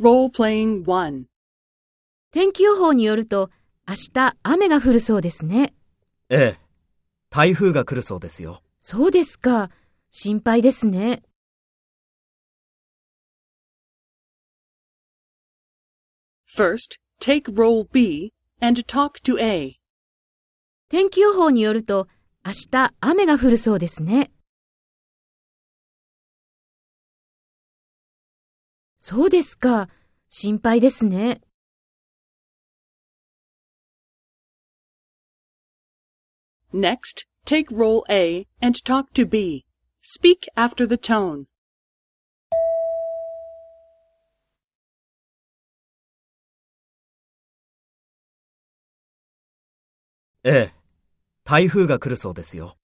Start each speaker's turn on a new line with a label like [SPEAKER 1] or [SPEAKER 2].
[SPEAKER 1] Role-playing 1.
[SPEAKER 2] 天気予報によると明日雨が降るそうですね。
[SPEAKER 3] ええ。台風が来るそうですよ。
[SPEAKER 2] そうですか。心配ですね。
[SPEAKER 1] First, take role B and talk to A.
[SPEAKER 2] 天気予報によると明日雨が降るそうですね。そうですか。心配ですね。
[SPEAKER 1] Next, take role A and talk to B. Speak after the tone.
[SPEAKER 3] ええ。台風が来るそうですよ。